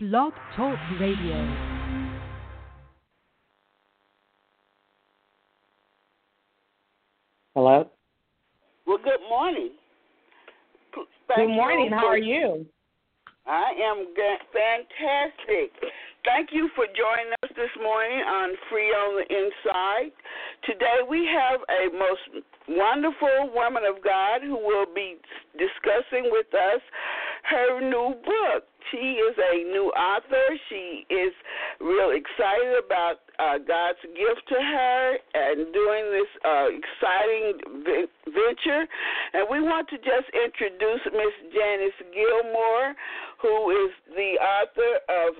Blog Talk Radio. Hello. Well, good morning. Thank good morning. How are you? I am fantastic. Thank you for joining us this morning on Free on the Inside. Today we have a most wonderful woman of God who will be discussing with us her new book. She is a new author. She is real excited about uh, God's gift to her and doing this uh, exciting venture. And we want to just introduce Miss Janice Gilmore, who is the author of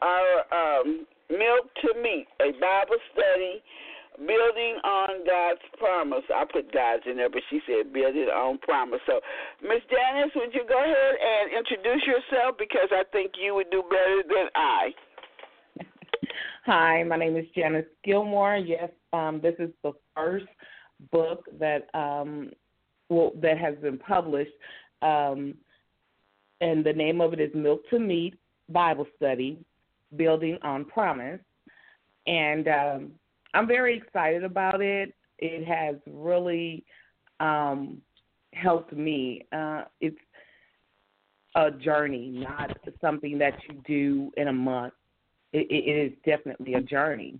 our um, Milk to Meat, a Bible study building on God's promise. I put God's in there, but she said building on promise. So, Miss Janice, would you go ahead and introduce yourself because I think you would do better than I. Hi, my name is Janice Gilmore. Yes, um, this is the first book that um, well, that has been published, um, and the name of it is Milk to Meat Bible Study, Building on Promise, and um, I'm very excited about it. It has really um, helped me. Uh, it's a journey, not something that you do in a month. it, it is definitely a journey.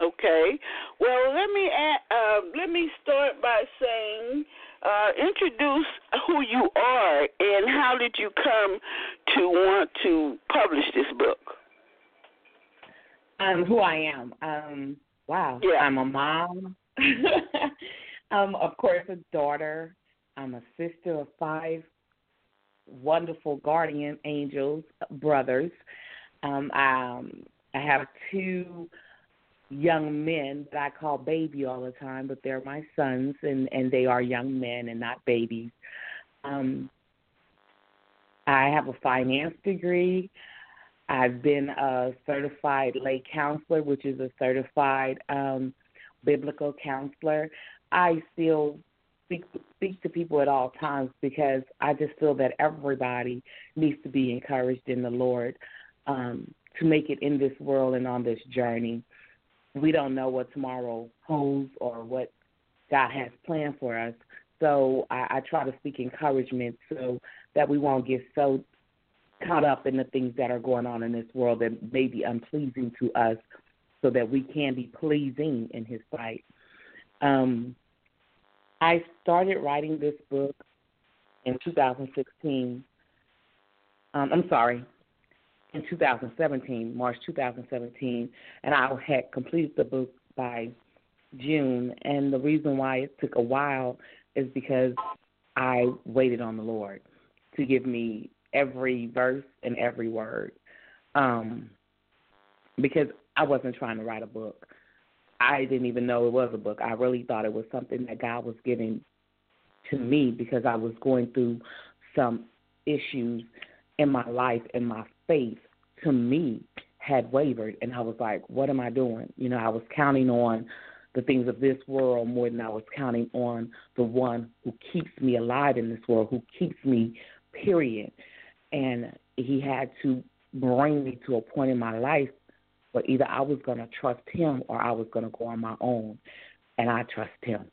Okay. Well, let me add, uh, let me start by saying, uh, introduce who you are and how did you come to want to publish this book um, who I am. Um, wow. Yeah. I'm a mom. um, of course, a daughter. I'm a sister of five wonderful guardian angels, brothers. Um, um, I have two young men that I call baby all the time, but they're my sons, and and they are young men and not babies. Um, I have a finance degree. I've been a certified lay counselor, which is a certified um, biblical counselor. I still speak speak to people at all times because I just feel that everybody needs to be encouraged in the Lord um, to make it in this world and on this journey. We don't know what tomorrow holds or what God has planned for us. So I, I try to speak encouragement so that we won't get so caught up in the things that are going on in this world that may be unpleasing to us so that we can be pleasing in his sight. Um, I started writing this book in 2016. Um, I'm sorry, in 2017, March 2017, and I had completed the book by June. And the reason why it took a while is because I waited on the Lord to give me every verse and every word um, because I wasn't trying to write a book. I didn't even know it was a book. I really thought it was something that God was giving to me because I was going through some issues in my life and my faith to me had wavered and I was like, what am I doing? You know, I was counting on the things of this world more than I was counting on the one who keeps me alive in this world, who keeps me, period and he had to bring me to a point in my life where either I was going to trust him or I was going to go on my own, and I trust him.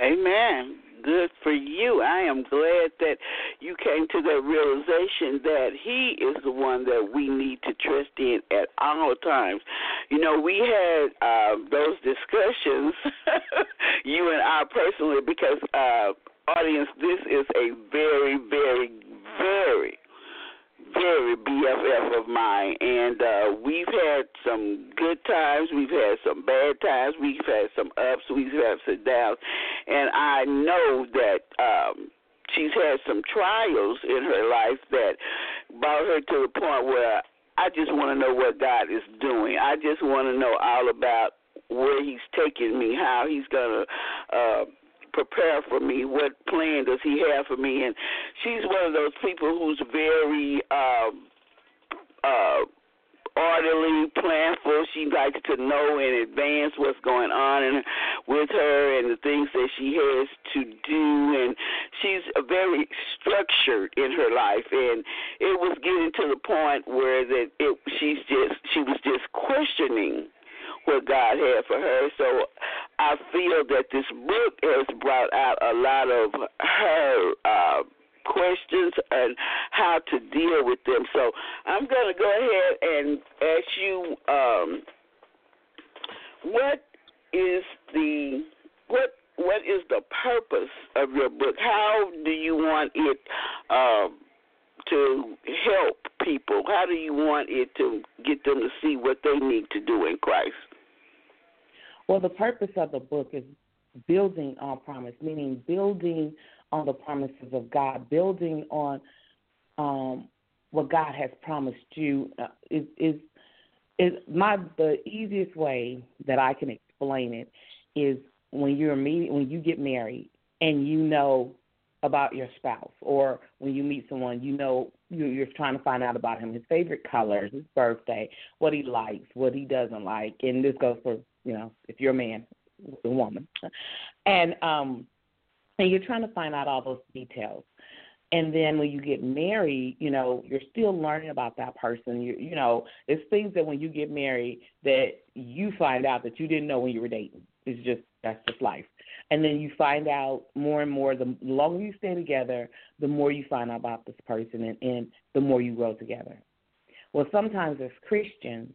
Amen. Good for you. I am glad that you came to that realization that He is the one that we need to trust in at all times. You know, we had uh, those discussions, you and I personally, because uh, audience, this is a very, very, very, very BFF of mine, and uh, we've had some good times, we've had some bad times, we've had some ups, we've had some downs, and I know that um, she's had some trials in her life that brought her to the point where I just want to know what God is doing. I just want to know all about where He's taking me, how He's gonna. Uh, prepare for me? What plan does he have for me? And she's one of those people who's very um, uh, orderly, planful. She likes to know in advance what's going on, and with her and the things that she has to do and she's very structured in her life and it was getting to the point where that it she's just she was just questioning what God had for her. So I feel that this book has brought out a lot of her uh questions and how to deal with them. So I'm going to go ahead and ask you um, what is the what what is the purpose of your book? How do you want it um, to help people? How do you want it to get them to see what they need to do in Christ? Well, the purpose of the book is building on promise, meaning building on the promises of God, building on um, what God has promised you uh, is is is my the easiest way that I can explain it is when you're meeting when you get married and you know about your spouse or when you meet someone you know you're trying to find out about him his favorite colors his birthday what he likes what he doesn't like and this goes for you know if you're a man a woman and um and you're trying to find out all those details. And then when you get married, you know, you're still learning about that person. You you know, it's things that when you get married that you find out that you didn't know when you were dating. It's just that's just life. And then you find out more and more the longer you stay together, the more you find out about this person and, and the more you grow together. Well, sometimes as Christians,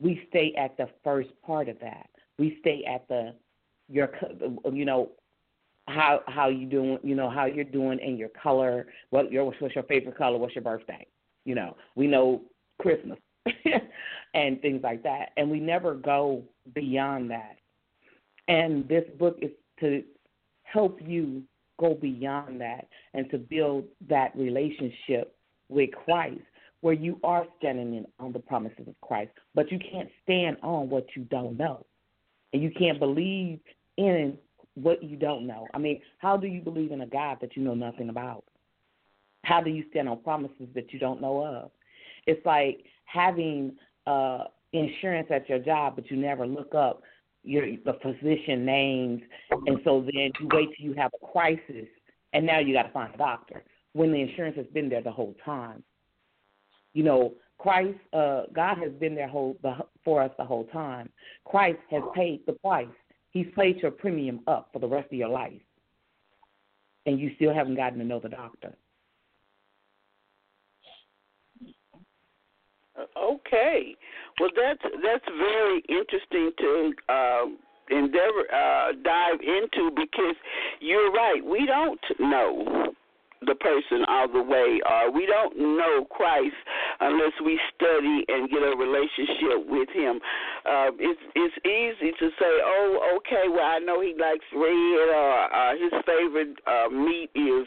we stay at the first part of that. We stay at the your you know how how you doing, you know, how you're doing and your color, what your what's your favorite color, what's your birthday. You know, we know Christmas and things like that. And we never go beyond that. And this book is to help you go beyond that and to build that relationship with Christ where you are standing in on the promises of Christ, but you can't stand on what you don't know. And you can't believe in what you don't know. I mean, how do you believe in a God that you know nothing about? How do you stand on promises that you don't know of? It's like having uh, insurance at your job, but you never look up your the physician names, and so then you wait till you have a crisis, and now you got to find a doctor when the insurance has been there the whole time. You know, Christ, uh, God has been there whole for us the whole time. Christ has paid the price He's paid your premium up for the rest of your life, and you still haven't gotten to know the doctor. Okay, well that's that's very interesting to um, endeavor uh, dive into because you're right. We don't know the person all the way, or we don't know Christ unless we study and get a relationship with Him. Uh, it's it's easy to say, oh, okay, well I know he likes red, or uh, his favorite uh, meat is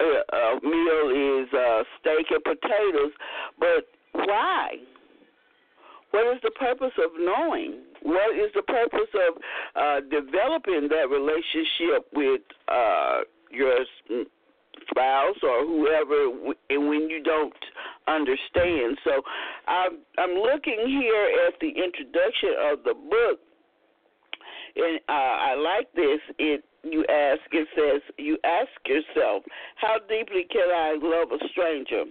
uh, uh, meal is uh, steak and potatoes, but why? What is the purpose of knowing? What is the purpose of uh, developing that relationship with uh, your spouse or whoever and when you don't understand. So I'm I'm looking here at the introduction of the book and uh, I like this. It you ask it says you ask yourself, how deeply can I love a stranger?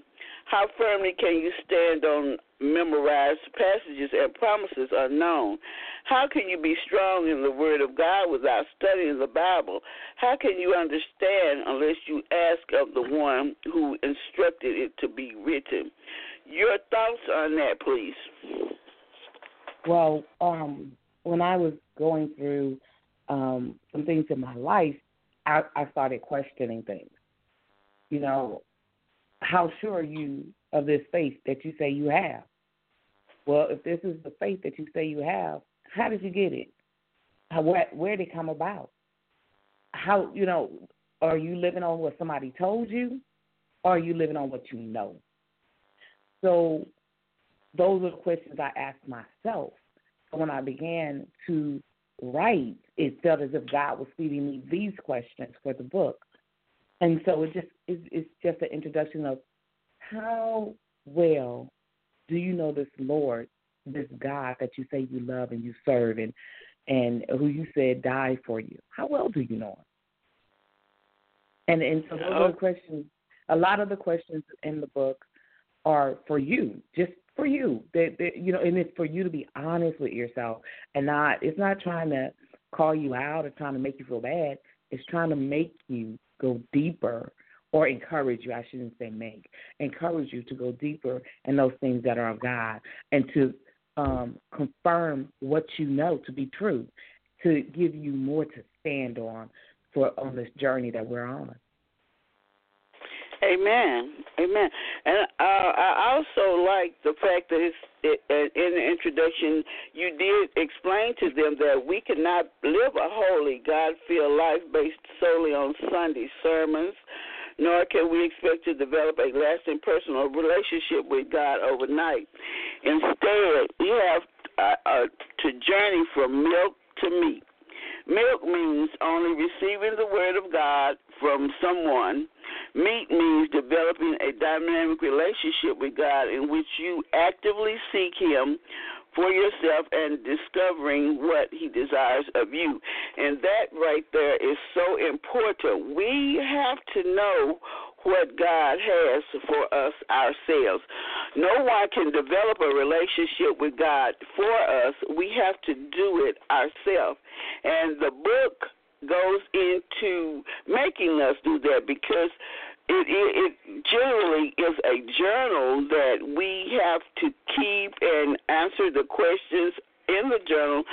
How firmly can you stand on memorized passages and promises are known. How can you be strong in the Word of God without studying the Bible? How can you understand unless you ask of the one who instructed it to be written? Your thoughts on that, please. Well, um, when I was going through um, some things in my life, I, I started questioning things. You know, how sure are you of this faith that you say you have? Well, if this is the faith that you say you have, how did you get it? How, where, where did it come about? How, you know, are you living on what somebody told you, or are you living on what you know? So, those are the questions I asked myself. When I began to write, it felt as if God was feeding me these questions for the book. And so it just it's, just an introduction of how well do you know this Lord, this God that you say you love and you serve, and and who you said died for you. How well do you know him? And and so those are the questions. A lot of the questions in the book are for you, just for you. That you know, and it's for you to be honest with yourself, and not. It's not trying to call you out or trying to make you feel bad. It's trying to make you go deeper or encourage you. I shouldn't say make. Encourage you to go deeper in those things that are of God and to um, confirm what you know to be true, to give you more to stand on for on this journey that we're on. Amen. Amen. And uh, I also like the fact that it, in the introduction you did explain to them that we cannot live a holy, God-filled life based solely on Sunday sermons, nor can we expect to develop a lasting personal relationship with God overnight. Instead, we have uh, uh, to journey from milk to meat. Milk means only receiving the word of God from someone. Meat means developing a dynamic relationship with God in which you actively seek Him for yourself and discovering what He desires of you. And that right there is so important. We have to know what God has for us ourselves. No one can develop a relationship with God for us. We have to do it ourselves. And the book goes into making us do that because it, it, it generally is a journal that we have to keep and answer the questions in the journal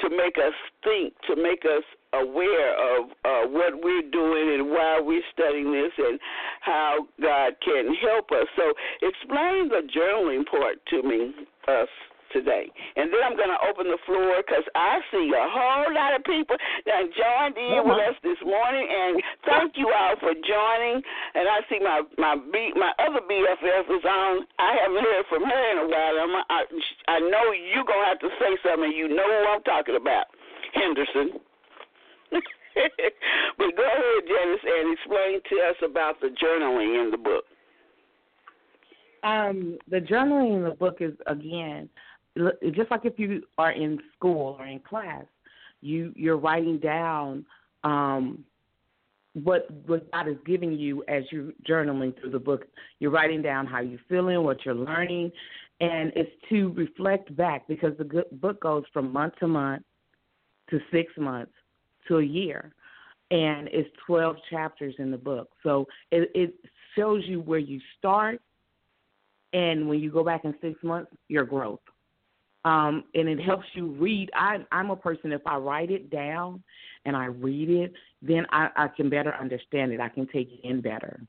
to make us think, to make us aware of uh, what we're doing and why we're studying this and how God can help us. So explain the journaling part to me, us today. And then I'm going to open the floor because I see a whole lot of people that joined in with us this morning. And thank you all for joining. And I see my my B, my other BFF is on. I haven't heard from her in a while. I'm, I, I know you're going to have to say something. You know who I'm talking about, Henderson. but go ahead, Janice, and explain to us about the journaling in the book. Um, the journaling in the book is again just like if you are in school or in class, you you're writing down um, what what God is giving you as you're journaling through the book. You're writing down how you're feeling, what you're learning, and it's to reflect back because the book goes from month to month to six months to a year, and it's 12 chapters in the book. So it, it shows you where you start, and when you go back in six months, your growth. Um, and it helps you read. I, I'm a person, if I write it down and I read it, then I, I can better understand it. I can take it in better.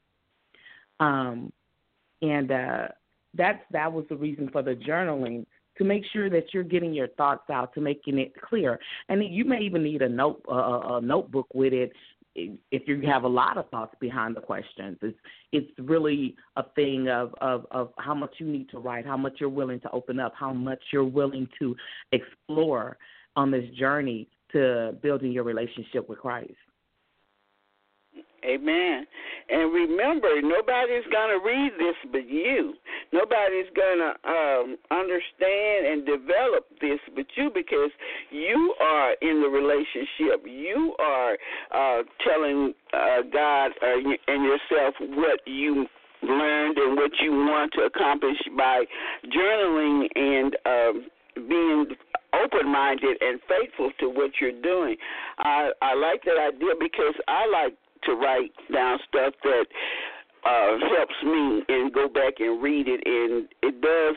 Um, and uh, that's that was the reason for the journaling to make sure that you're getting your thoughts out, to making it clear. And you may even need a note a, a notebook with it if you have a lot of thoughts behind the questions. It's it's really a thing of, of, of how much you need to write, how much you're willing to open up, how much you're willing to explore on this journey to building your relationship with Christ. Amen. And remember, nobody's going to read this but you. Nobody's going to um, understand and develop this but you because you are in the relationship. You are uh, telling uh, God uh, and yourself what you learned and what you want to accomplish by journaling and um, being open minded and faithful to what you're doing. I I like that idea because I like to write down stuff that uh, helps me and go back and read it, and it does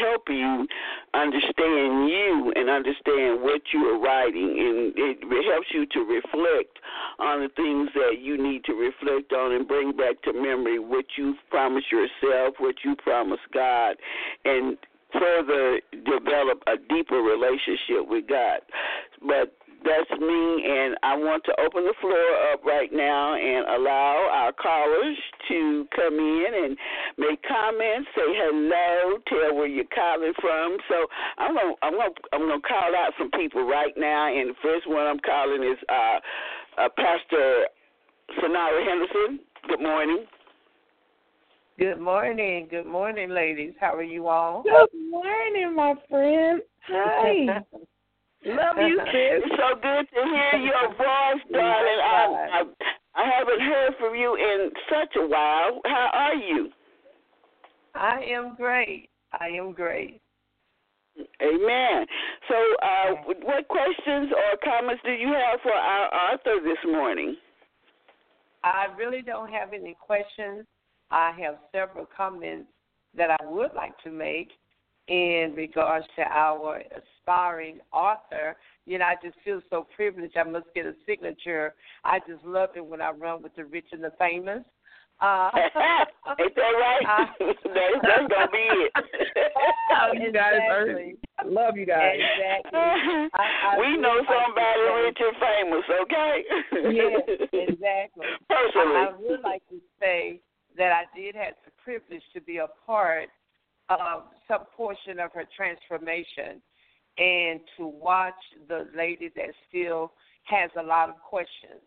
help you understand you and understand what you are writing. And it helps you to reflect on the things that you need to reflect on and bring back to memory what you promised yourself what you promised god and further develop a deeper relationship with god. But that's me, and I want to open the floor up right now and allow our callers to come in and make comments, say hello, tell where you're calling from. So I'm gonna I'm gonna I'm gonna call out some people right now, and the first one I'm calling is uh, uh, Pastor Sonara Henderson. Good morning. Good morning. Good morning, ladies. How are you all? Good morning, my friend. Hi. Love you, sis. It's so good to hear your voice, darling. I, I I haven't heard from you in such a while. How are you? I am great. I am great. Amen. So, uh, what questions or comments do you have for our author this morning? I really don't have any questions. I have several comments that I would like to make in regards to our aspiring author. You know, I just feel so privileged. I must get a signature. I just love it when I run with the rich and the famous. Uh, Ain't that right? Uh, that's, that's gonna be it. oh, you guys are love you guys. Exactly. I, I we know somebody rich and famous, okay? yes, exactly. Personally, I, I would like to say that I did have the privilege to be a part of some portion of her transformation and to watch the lady that still has a lot of questions.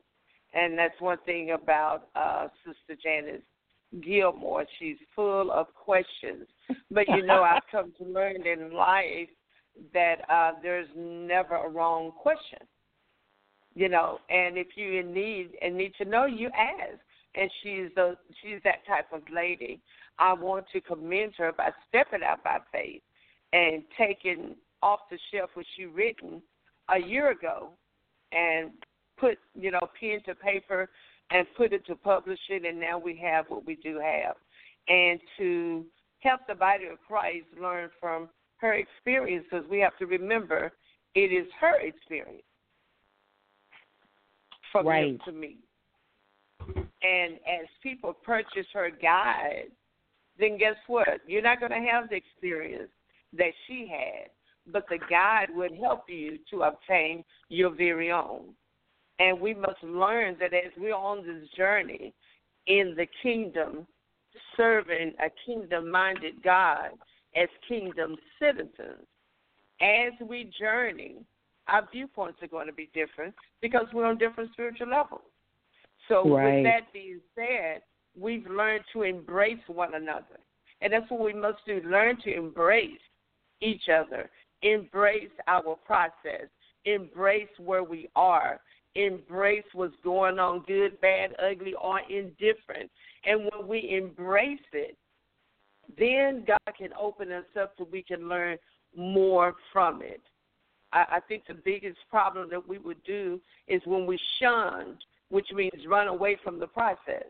And that's one thing about uh, Sister Janice Gilmore. She's full of questions. But you know, I've come to learn in life that uh, there's never a wrong question. You know, and if you in need and need to know, you ask. And she's a she's that type of lady. I want to commend her by stepping out by faith and taking off the shelf what she written a year ago and put, you know, pen to paper and put it to publishing and now we have what we do have. And to help the body of Christ learn from her experience because we have to remember it is her experience from right. him to me. And as people purchase her guide, then guess what? You're not going to have the experience that she had, but the guide would help you to obtain your very own. And we must learn that as we're on this journey in the kingdom, serving a kingdom minded God as kingdom citizens, as we journey, our viewpoints are going to be different because we're on different spiritual levels. So, right. with that being said, we've learned to embrace one another. And that's what we must do learn to embrace each other, embrace our process, embrace where we are, embrace what's going on good, bad, ugly, or indifferent. And when we embrace it, then God can open us up so we can learn more from it. I, I think the biggest problem that we would do is when we shun, which means run away from the process.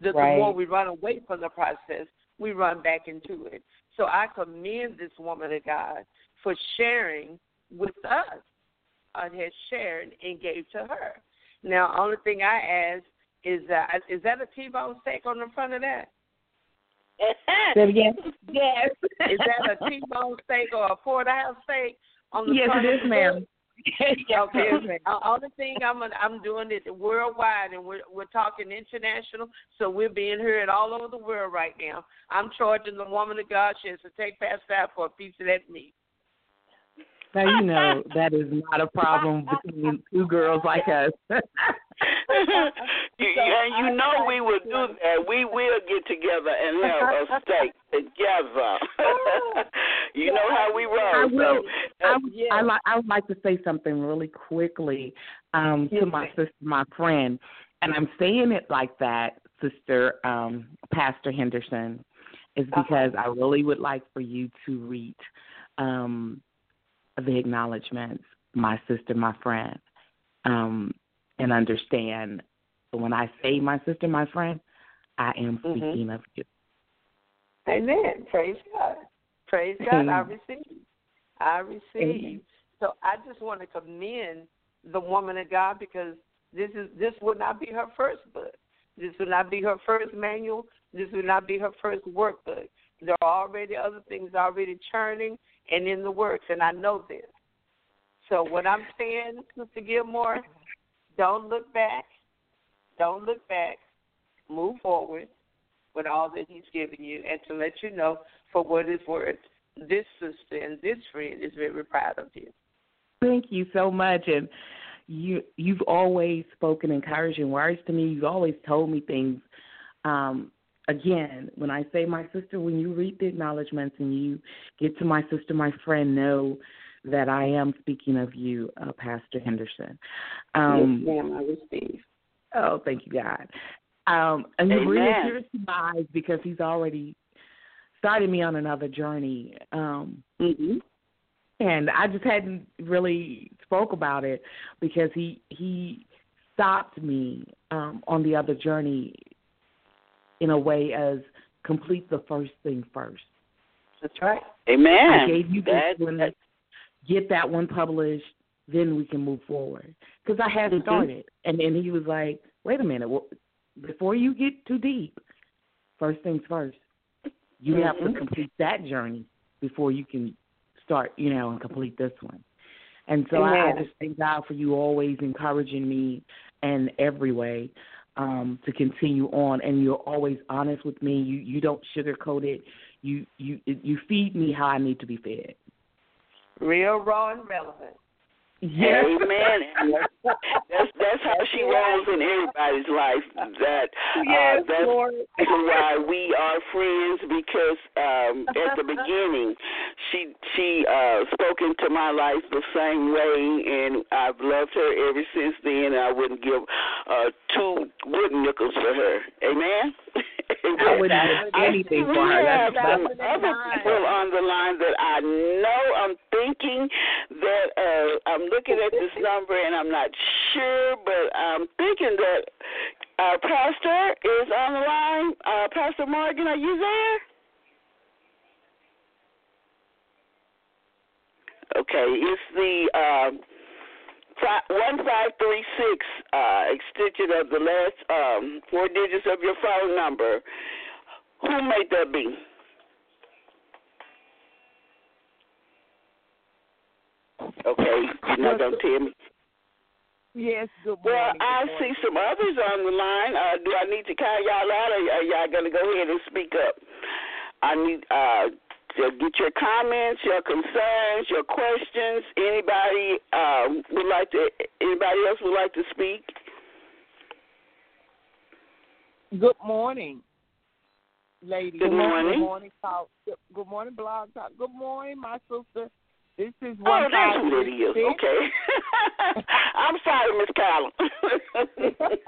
The, right. the more we run away from the process, we run back into it. So I commend this woman of God for sharing with us and has shared and gave to her. Now, only thing I ask is that is that a T-bone steak on the front of that? Say it again. Yes. is that a T-bone steak or a porterhouse steak on the yes, front? Yes, it is, ma'am. okay. Uh, only thing I'm I'm doing it worldwide, and we're we're talking international, so we're being heard all over the world right now. I'm charging the woman of God she has to take past that for a piece of that meat. Now you know that is not a problem between two girls like us. you, and you know we will do that. We will get together and have a steak together. you know how we roll. I will. So, I, would, I, li- I would like to say something really quickly um, to my sister, my friend, and I'm saying it like that, Sister um, Pastor Henderson, is because uh-huh. I really would like for you to read. Um, the acknowledgments, my sister, my friend, um, and understand when I say my sister, my friend, I am Mm-hmm. speaking of you. Amen. Praise God. Praise God. I receive. I receive. Amen. So I just want to commend the woman of God because this is this would not be her first book. This would not be her first manual. This would not be her first workbook. There are already other things already churning and in the works, and I know this. So what I'm saying, Mr. Gilmore, don't look back. Don't look back. Move forward with all that he's given you, and to let you know, for what it's worth, this sister and this friend is very proud of you. Thank you so much, and you you've always spoken encouraging words to me. You've always told me things um, again, when I say my sister, when you read the acknowledgments and you get to my sister, my friend, know that I am speaking of you, uh, Pastor Henderson. Um, yes, ma'am, I receive. Oh, thank you, God. Um, and he brings tears to my eyes because he's already started me on another journey. Um, mm-hmm. And I just hadn't really spoke about it because he he stopped me um, on the other journey in a way as complete the first thing first. That's right. Amen. I gave you this that, one. That, get that one published, then we can move forward. Because I had mm-hmm. started, and then he was like, "Wait a minute, well, before you get too deep, first things first. You mm-hmm. have to complete that journey before you can start, you know, and complete this one." And so I, I just thank God for you always encouraging me in every way um, to continue on. And you're always honest with me. You you don't sugarcoat it. You you you feed me how I need to be fed. Real, raw, and relevant. Yes. Amen. that's that's how she rolls in everybody's life. That uh, yes, that's Lord. why we are friends because um at the beginning she she uh spoke into my life the same way and I've loved her ever since then I wouldn't give uh two wooden nickels for her. Amen. I wouldn't do anything for her. That's, that's, some other people on the line that I know. I'm thinking that uh, I'm looking at this number and I'm not sure, but I'm thinking that our pastor is on the line. Uh, pastor Morgan, are you there? Okay, it's the. Uh, one five three six uh, extension of the last um, four digits of your phone number. Who may that be? Okay, you're not gonna tell me. Yes, good Well. I good see some others on the line. Uh, do I need to call y'all out, or are y'all gonna go ahead and speak up? I need uh, to get your comments, your concerns, your questions. Anybody uh, would like to? Anybody else would like to speak? Good morning, ladies. Good morning. Good morning. Good morning, blog talk. Good morning, my sister. This is Oh, one. that's who that is. Okay. I'm sorry, Miss Collins.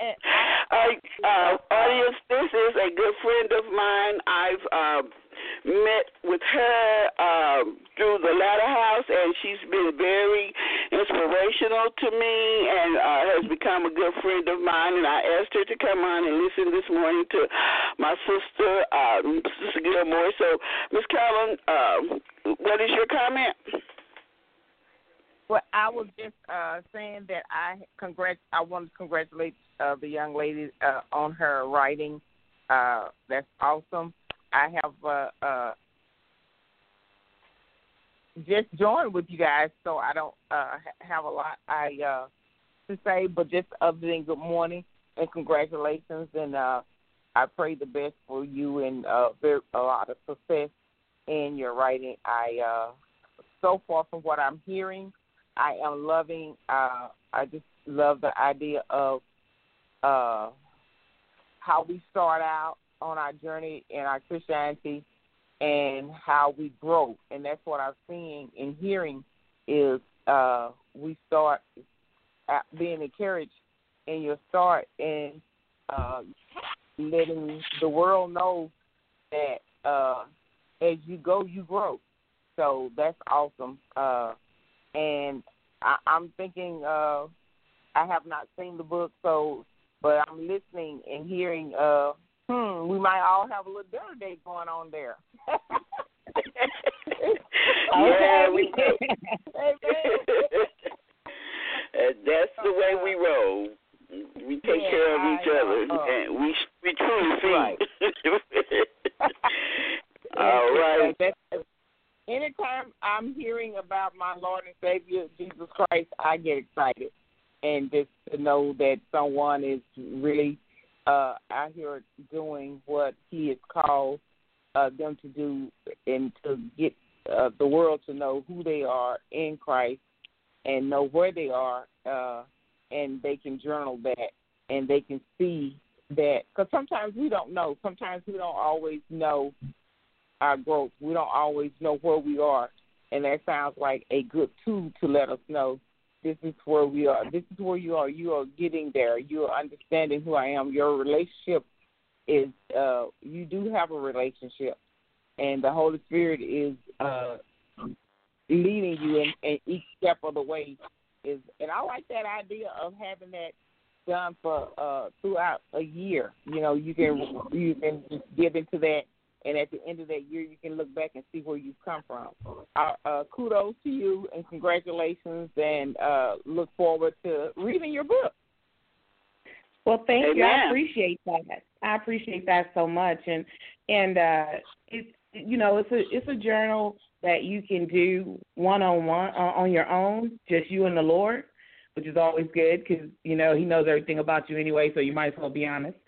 uh, uh, audience, this is a good friend of mine. I've uh, met with her um, through the Ladder House, and she's been very inspirational to me and uh, has become a good friend of mine. And I asked her to come on and listen this morning to my sister, uh, Sister Gilmore. So, Miss Carolyn, uh, what is your comment? Well, I was just uh, saying that I congrat. I want to congratulate uh, the young lady uh, on her writing. Uh, that's awesome. I have uh, uh, just joined with you guys, so I don't uh, have a lot I uh, to say, but just other than good morning and congratulations, and uh, I pray the best for you and uh, a lot of success in your writing. I uh, so far from what I'm hearing, I am loving. Uh, I just love the idea of uh, how we start out on our journey in our Christianity and how we grow. And that's what I'm seeing and hearing is uh, we start being encouraged in your start and uh, letting the world know that uh, as you go, you grow. So that's awesome. Uh, and I, I'm thinking uh, I have not seen the book, so but I'm listening and hearing uh, hmm, we might all have a little dinner date going on there. yeah, we do. That's the way we roll. We take yeah, care of each I, other, uh, and we we truly feed. Right. all right. Anytime I'm hearing about my Lord and Savior Jesus Christ, I get excited, and just to know that someone is really uh, out here doing what He has called uh, them to do, and to get uh, the world to know who they are in Christ and know where they are, uh, and they can journal that and they can see that. Because sometimes we don't know. Sometimes we don't always know our growth. We don't always know where we are. and that sounds like a good tool to let us know this is where we are. This is where you are. You are getting there. You are understanding who I am. Your relationship is uh you do have a relationship and the Holy Spirit is uh leading you in, in each step of the way is and I like that idea of having that done for uh throughout a year. You know, you can you can just get into that and at the end of that year you can look back and see where you've come from. Uh, uh, kudos to you and congratulations, and uh, look forward to reading your book. Well, thank Amen. you. I appreciate that. I appreciate that so much, and and uh, it's you know it's a it's a journal that you can do one on one on your own, just you and the Lord, which is always good because you know He knows everything about you anyway, so you might as well be honest.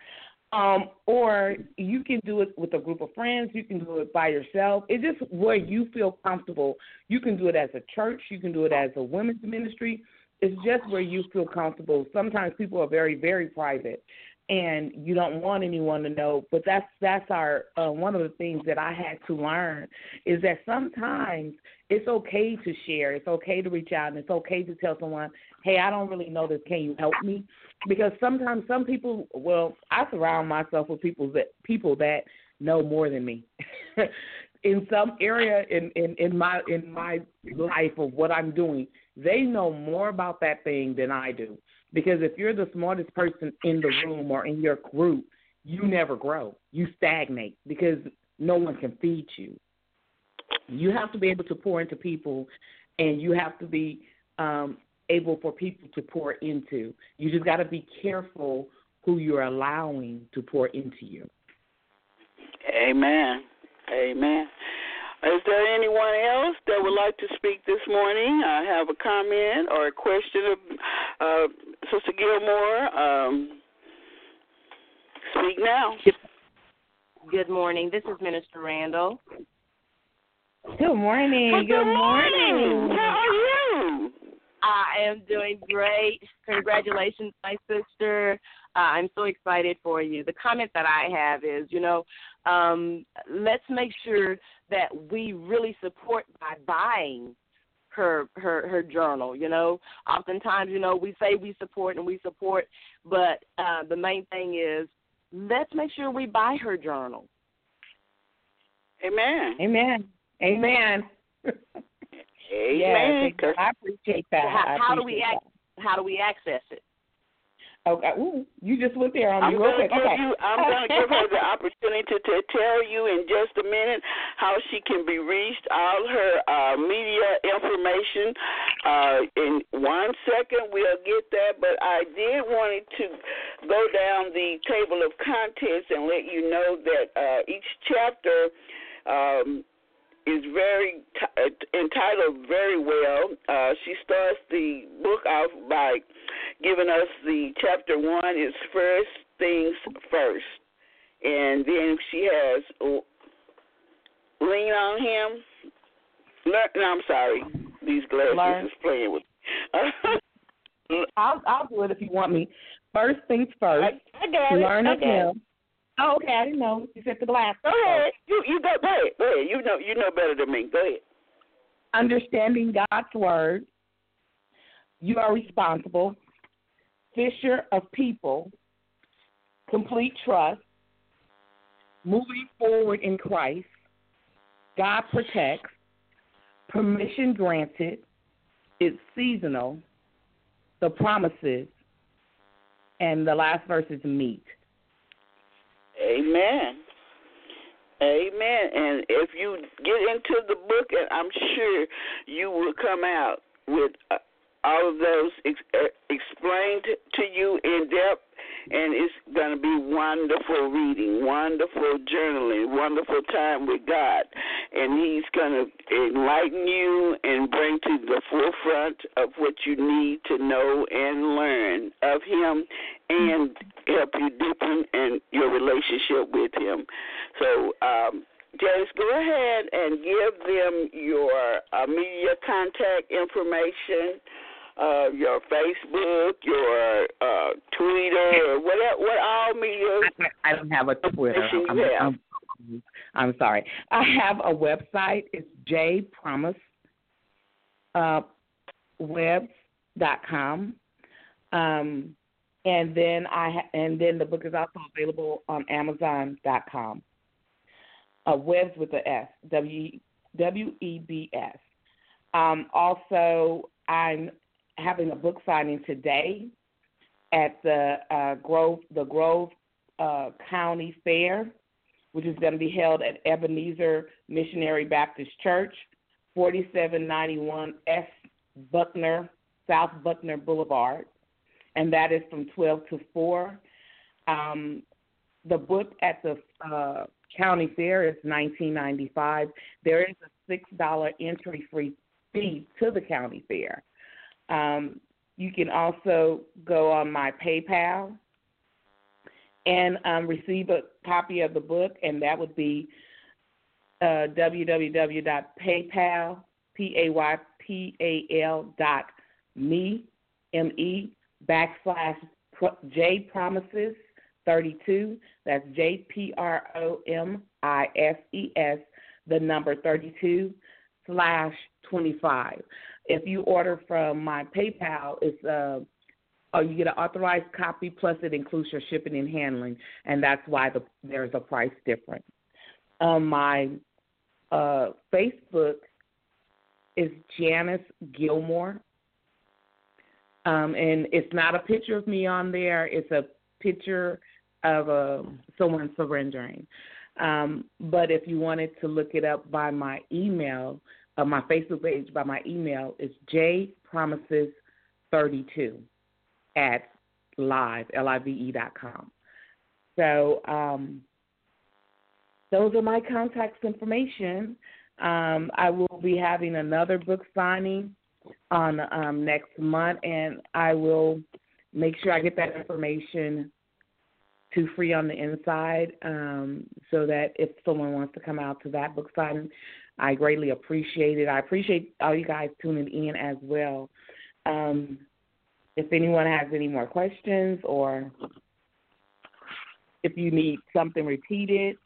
Um, or you can do it with a group of friends. You can do it by yourself. It's just where you feel comfortable. You can do it as a church. You can do it as a women's ministry. It's just where you feel comfortable. Sometimes people are very, very private, and you don't want anyone to know. But that's that's our uh, one of the things that I had to learn is that sometimes it's okay to share. It's okay to reach out, and it's okay to tell someone, "Hey, I don't really know this. Can you help me?" because sometimes some people well i surround myself with people that people that know more than me in some area in, in in my in my life of what i'm doing they know more about that thing than i do because if you're the smartest person in the room or in your group you never grow you stagnate because no one can feed you you have to be able to pour into people and you have to be um able for people to pour into. You just got to be careful who you're allowing to pour into you. Amen. Amen. Is there anyone else that would like to speak this morning? I have a comment or a question uh, Sister Gilmore. Um, speak now. Good morning. This is Minister Randall. Good morning. Good, morning. How are you? I am doing great. Congratulations, my sister. Uh, I'm so excited for you. The comment that I have is, you know, um, let's make sure that we really support by buying her her her journal. You know, oftentimes, you know, we say we support and we support, but uh, the main thing is let's make sure we buy her journal. Amen. Amen. Amen. Amen. Yes, I appreciate that. How, I how do we appreciate ac- how do we access it? Okay. Ooh, you just went there on I'm real quick. give Okay. you. I'm gonna give her the opportunity to, to tell you in just a minute how she can be reached. All her uh, media information. Uh, in one second, we'll get that. But I did wanted to go down the table of contents and let you know that uh, each chapter. Um, is very t- uh, entitled very well. Uh, she starts the book off by giving us the chapter one is first things first, and then she has lean on him. Learn, no, I'm sorry, these glasses Learn. is playing with. I'll I'll do it if you want me. First things first. I got learn it. of him. Oh, okay. I didn't know. You said the glass. Go ahead. You you go. Go ahead. Go ahead. You know you know better than me. Go ahead. Understanding God's word. You are responsible. Fisher of people. Complete trust. Moving forward in Christ. God protects. Permission granted. It's seasonal. The promises. And the last verse is meat. Amen. Amen. And if you get into the book, and I'm sure you will come out with uh, all of those ex- uh, explained to you in depth, and it's going to be wonderful reading, wonderful journaling, wonderful time with God. And He's going to enlighten you and bring to the forefront of what you need to know and learn of Him and help you deepen in your relationship with Him. So, um, Janice, go ahead and give them your uh, media contact information, uh, your Facebook, your uh, Twitter, whatever, what all media. I, I don't have a Twitter. I'm. I'm, I'm sorry. I have a website. It's J Promise uh, webs.com. Um, and then I ha- and then the book is also available on Amazon.com. Uh, Webs with the S, W W E B S. Um, also, I'm having a book signing today at the uh, Grove the Grove uh, County Fair, which is going to be held at Ebenezer Missionary Baptist Church, 4791 S Buckner South Buckner Boulevard, and that is from 12 to 4. Um, the book at the uh, county fair is 19.95. There is a six dollar entry free fee to the county fair. Um, you can also go on my PayPal and um, receive a copy of the book, and that would be uh, www.paypal, P-A-Y-P-A-L dot me, M-E, backslash J Promises 32. That's J P R O M I S E S, the number 32 slash 25. If you order from my PayPal, it's uh, oh, you get an authorized copy plus it includes your shipping and handling, and that's why the, there's a price difference. Um, my uh, Facebook is Janice Gilmore, um, and it's not a picture of me on there. It's a picture of uh, someone surrendering. Um, but if you wanted to look it up by my email, uh, my Facebook page by my email is jpromises32 at live, L-I-V-E dot com. So um, those are my contact information. Um, I will be having another book signing on um, next month, and I will make sure I get that information to Free on the Inside um, so that if someone wants to come out to that book signing, I greatly appreciate it. I appreciate all you guys tuning in as well. Um, if anyone has any more questions or if you need something repeated,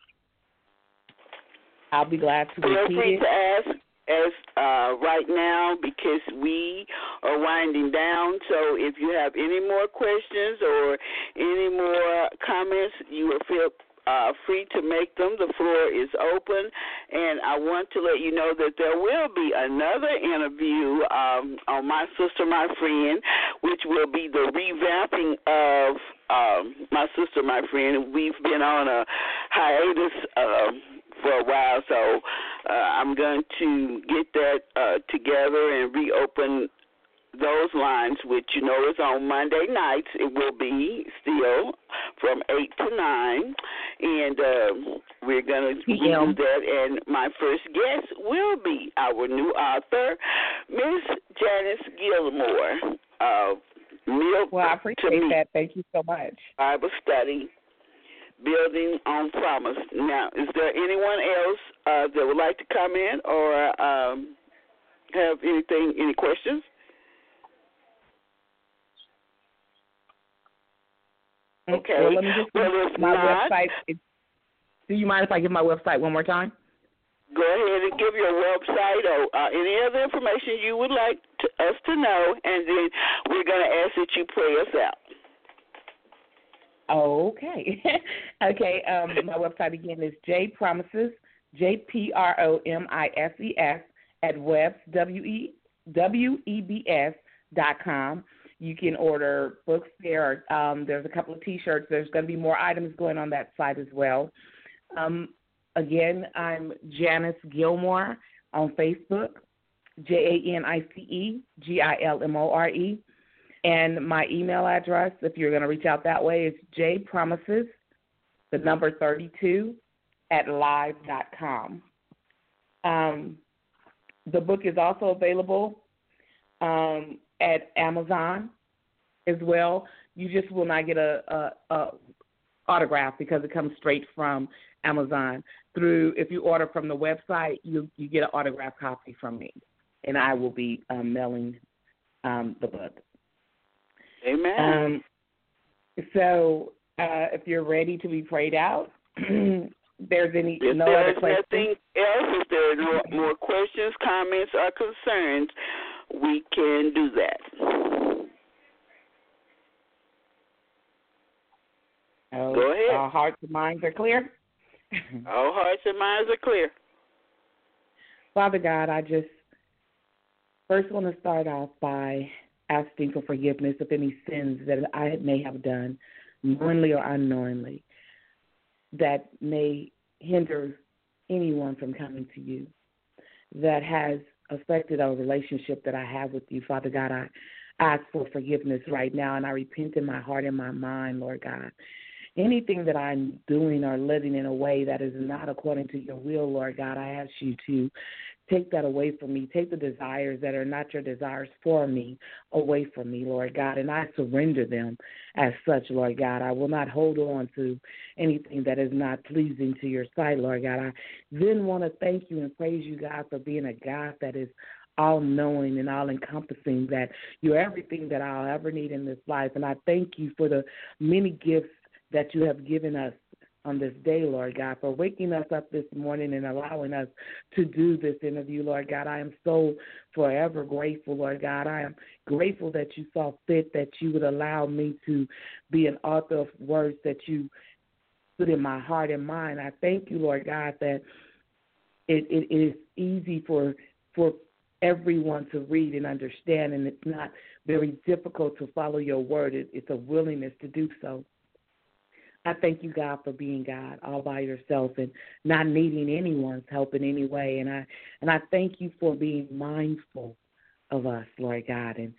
I'll be glad to repeat Feel free it. to ask as uh, right now because we are winding down. So if you have any more questions or any more comments, you will feel uh, free to make them. The floor is open, and I want to let you know that there will be another interview um, on My Sister, My Friend, which will be the revamping of um, My Sister, My Friend. We've been on a hiatus. Uh, for a while, so uh, I'm going to get that uh, together and reopen those lines, which you know is on Monday nights. It will be still from eight to nine, and uh, we're gonna PM. do that. And my first guest will be our new author, Miss Janice Gilmore. Uh, Milk Well, I to appreciate that. Thank you so much. Bible Study. Building on Promise. Now, is there anyone else uh, that would like to come in or um, have anything, any questions? Okay. Well, let me just Well, my not- website. Is, do you mind if I give my website one more time? Go ahead and give your website or uh, any other information you would like to, us to know, and then we're going to ask that you pray us out. Okay. okay. Um, my website again is J Promises, J P R O M I S E S at webs W E W E B S dot com. You can order books there. Um, there's a couple of T-shirts. There's going to be more items going on that site as well. Um, again, I'm Janice Gilmore on Facebook, J A N I C E G I L M O R E. And my email address, if you're going to reach out that way, is jpromises, the number 32, at live.com. Um, the book is also available um, at Amazon as well. You just will not get a, a, a autograph because it comes straight from Amazon. Through if you order from the website, you you get an autograph copy from me, and I will be um, mailing um, the book. Amen. Um, so uh, if you're ready to be prayed out, there's any if no other there's questions. nothing else, if there are more questions, comments, or concerns, we can do that. Oh, Go ahead. Our hearts and minds are clear. Our hearts and minds are clear. Father God, I just first want to start off by asking for forgiveness of any sins that I may have done, knowingly or unknowingly, that may hinder anyone from coming to you, that has affected our relationship that I have with you. Father God, I ask for forgiveness right now, and I repent in my heart and my mind, Lord God anything that I'm doing or living in a way that is not according to your will, Lord God, I ask you to take that away from me. Take the desires that are not your desires for me away from me, Lord God, and I surrender them as such, Lord God. I will not hold on to anything that is not pleasing to your sight, Lord God. I then want to thank you and praise you, God, for being a God that is all knowing and all encompassing, that you're everything that I'll ever need in this life. And I thank you for the many gifts that you have given us on this day, Lord God, for waking us up this morning and allowing us to do this interview, Lord God. I am so forever grateful, Lord God. I am grateful that you saw fit that you would allow me to be an author of words that you put in my heart and mind. I thank you, Lord God, that it, it is easy for for everyone to read and understand, and it's not very difficult to follow your word. It, it's a willingness to do so. I thank you, God, for being God all by yourself and not needing anyone's help in any way. And I and I thank you for being mindful of us, Lord God, and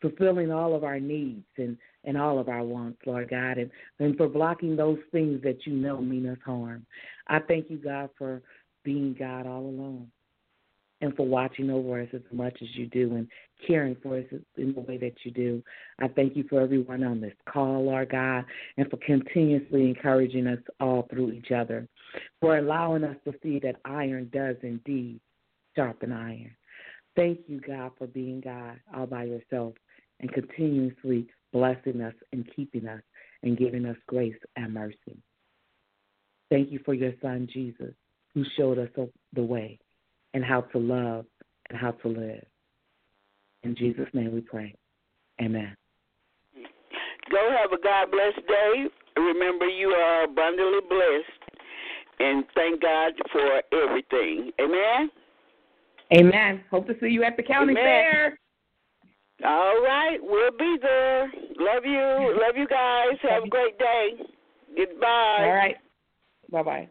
fulfilling all of our needs and, and all of our wants, Lord God, and, and for blocking those things that you know mean us harm. I thank you, God, for being God all alone and for watching over us as much as you do and caring for us in the way that you do. I thank you for everyone on this call, Lord God, and for continuously encouraging us all through each other, for allowing us to see that iron does indeed sharpen iron. Thank you, God, for being God all by yourself and continuously blessing us and keeping us and giving us grace and mercy. Thank you for your son, Jesus, who showed us the way and how to love and how to live. In Jesus' name we pray. Amen. Go have a God blessed day. Remember, you are abundantly blessed. And thank God for everything. Amen. Amen. Hope to see you at the county Amen. fair. All right, we'll be there. Love you. Love you guys. Have a great day. Goodbye. All right. Bye bye.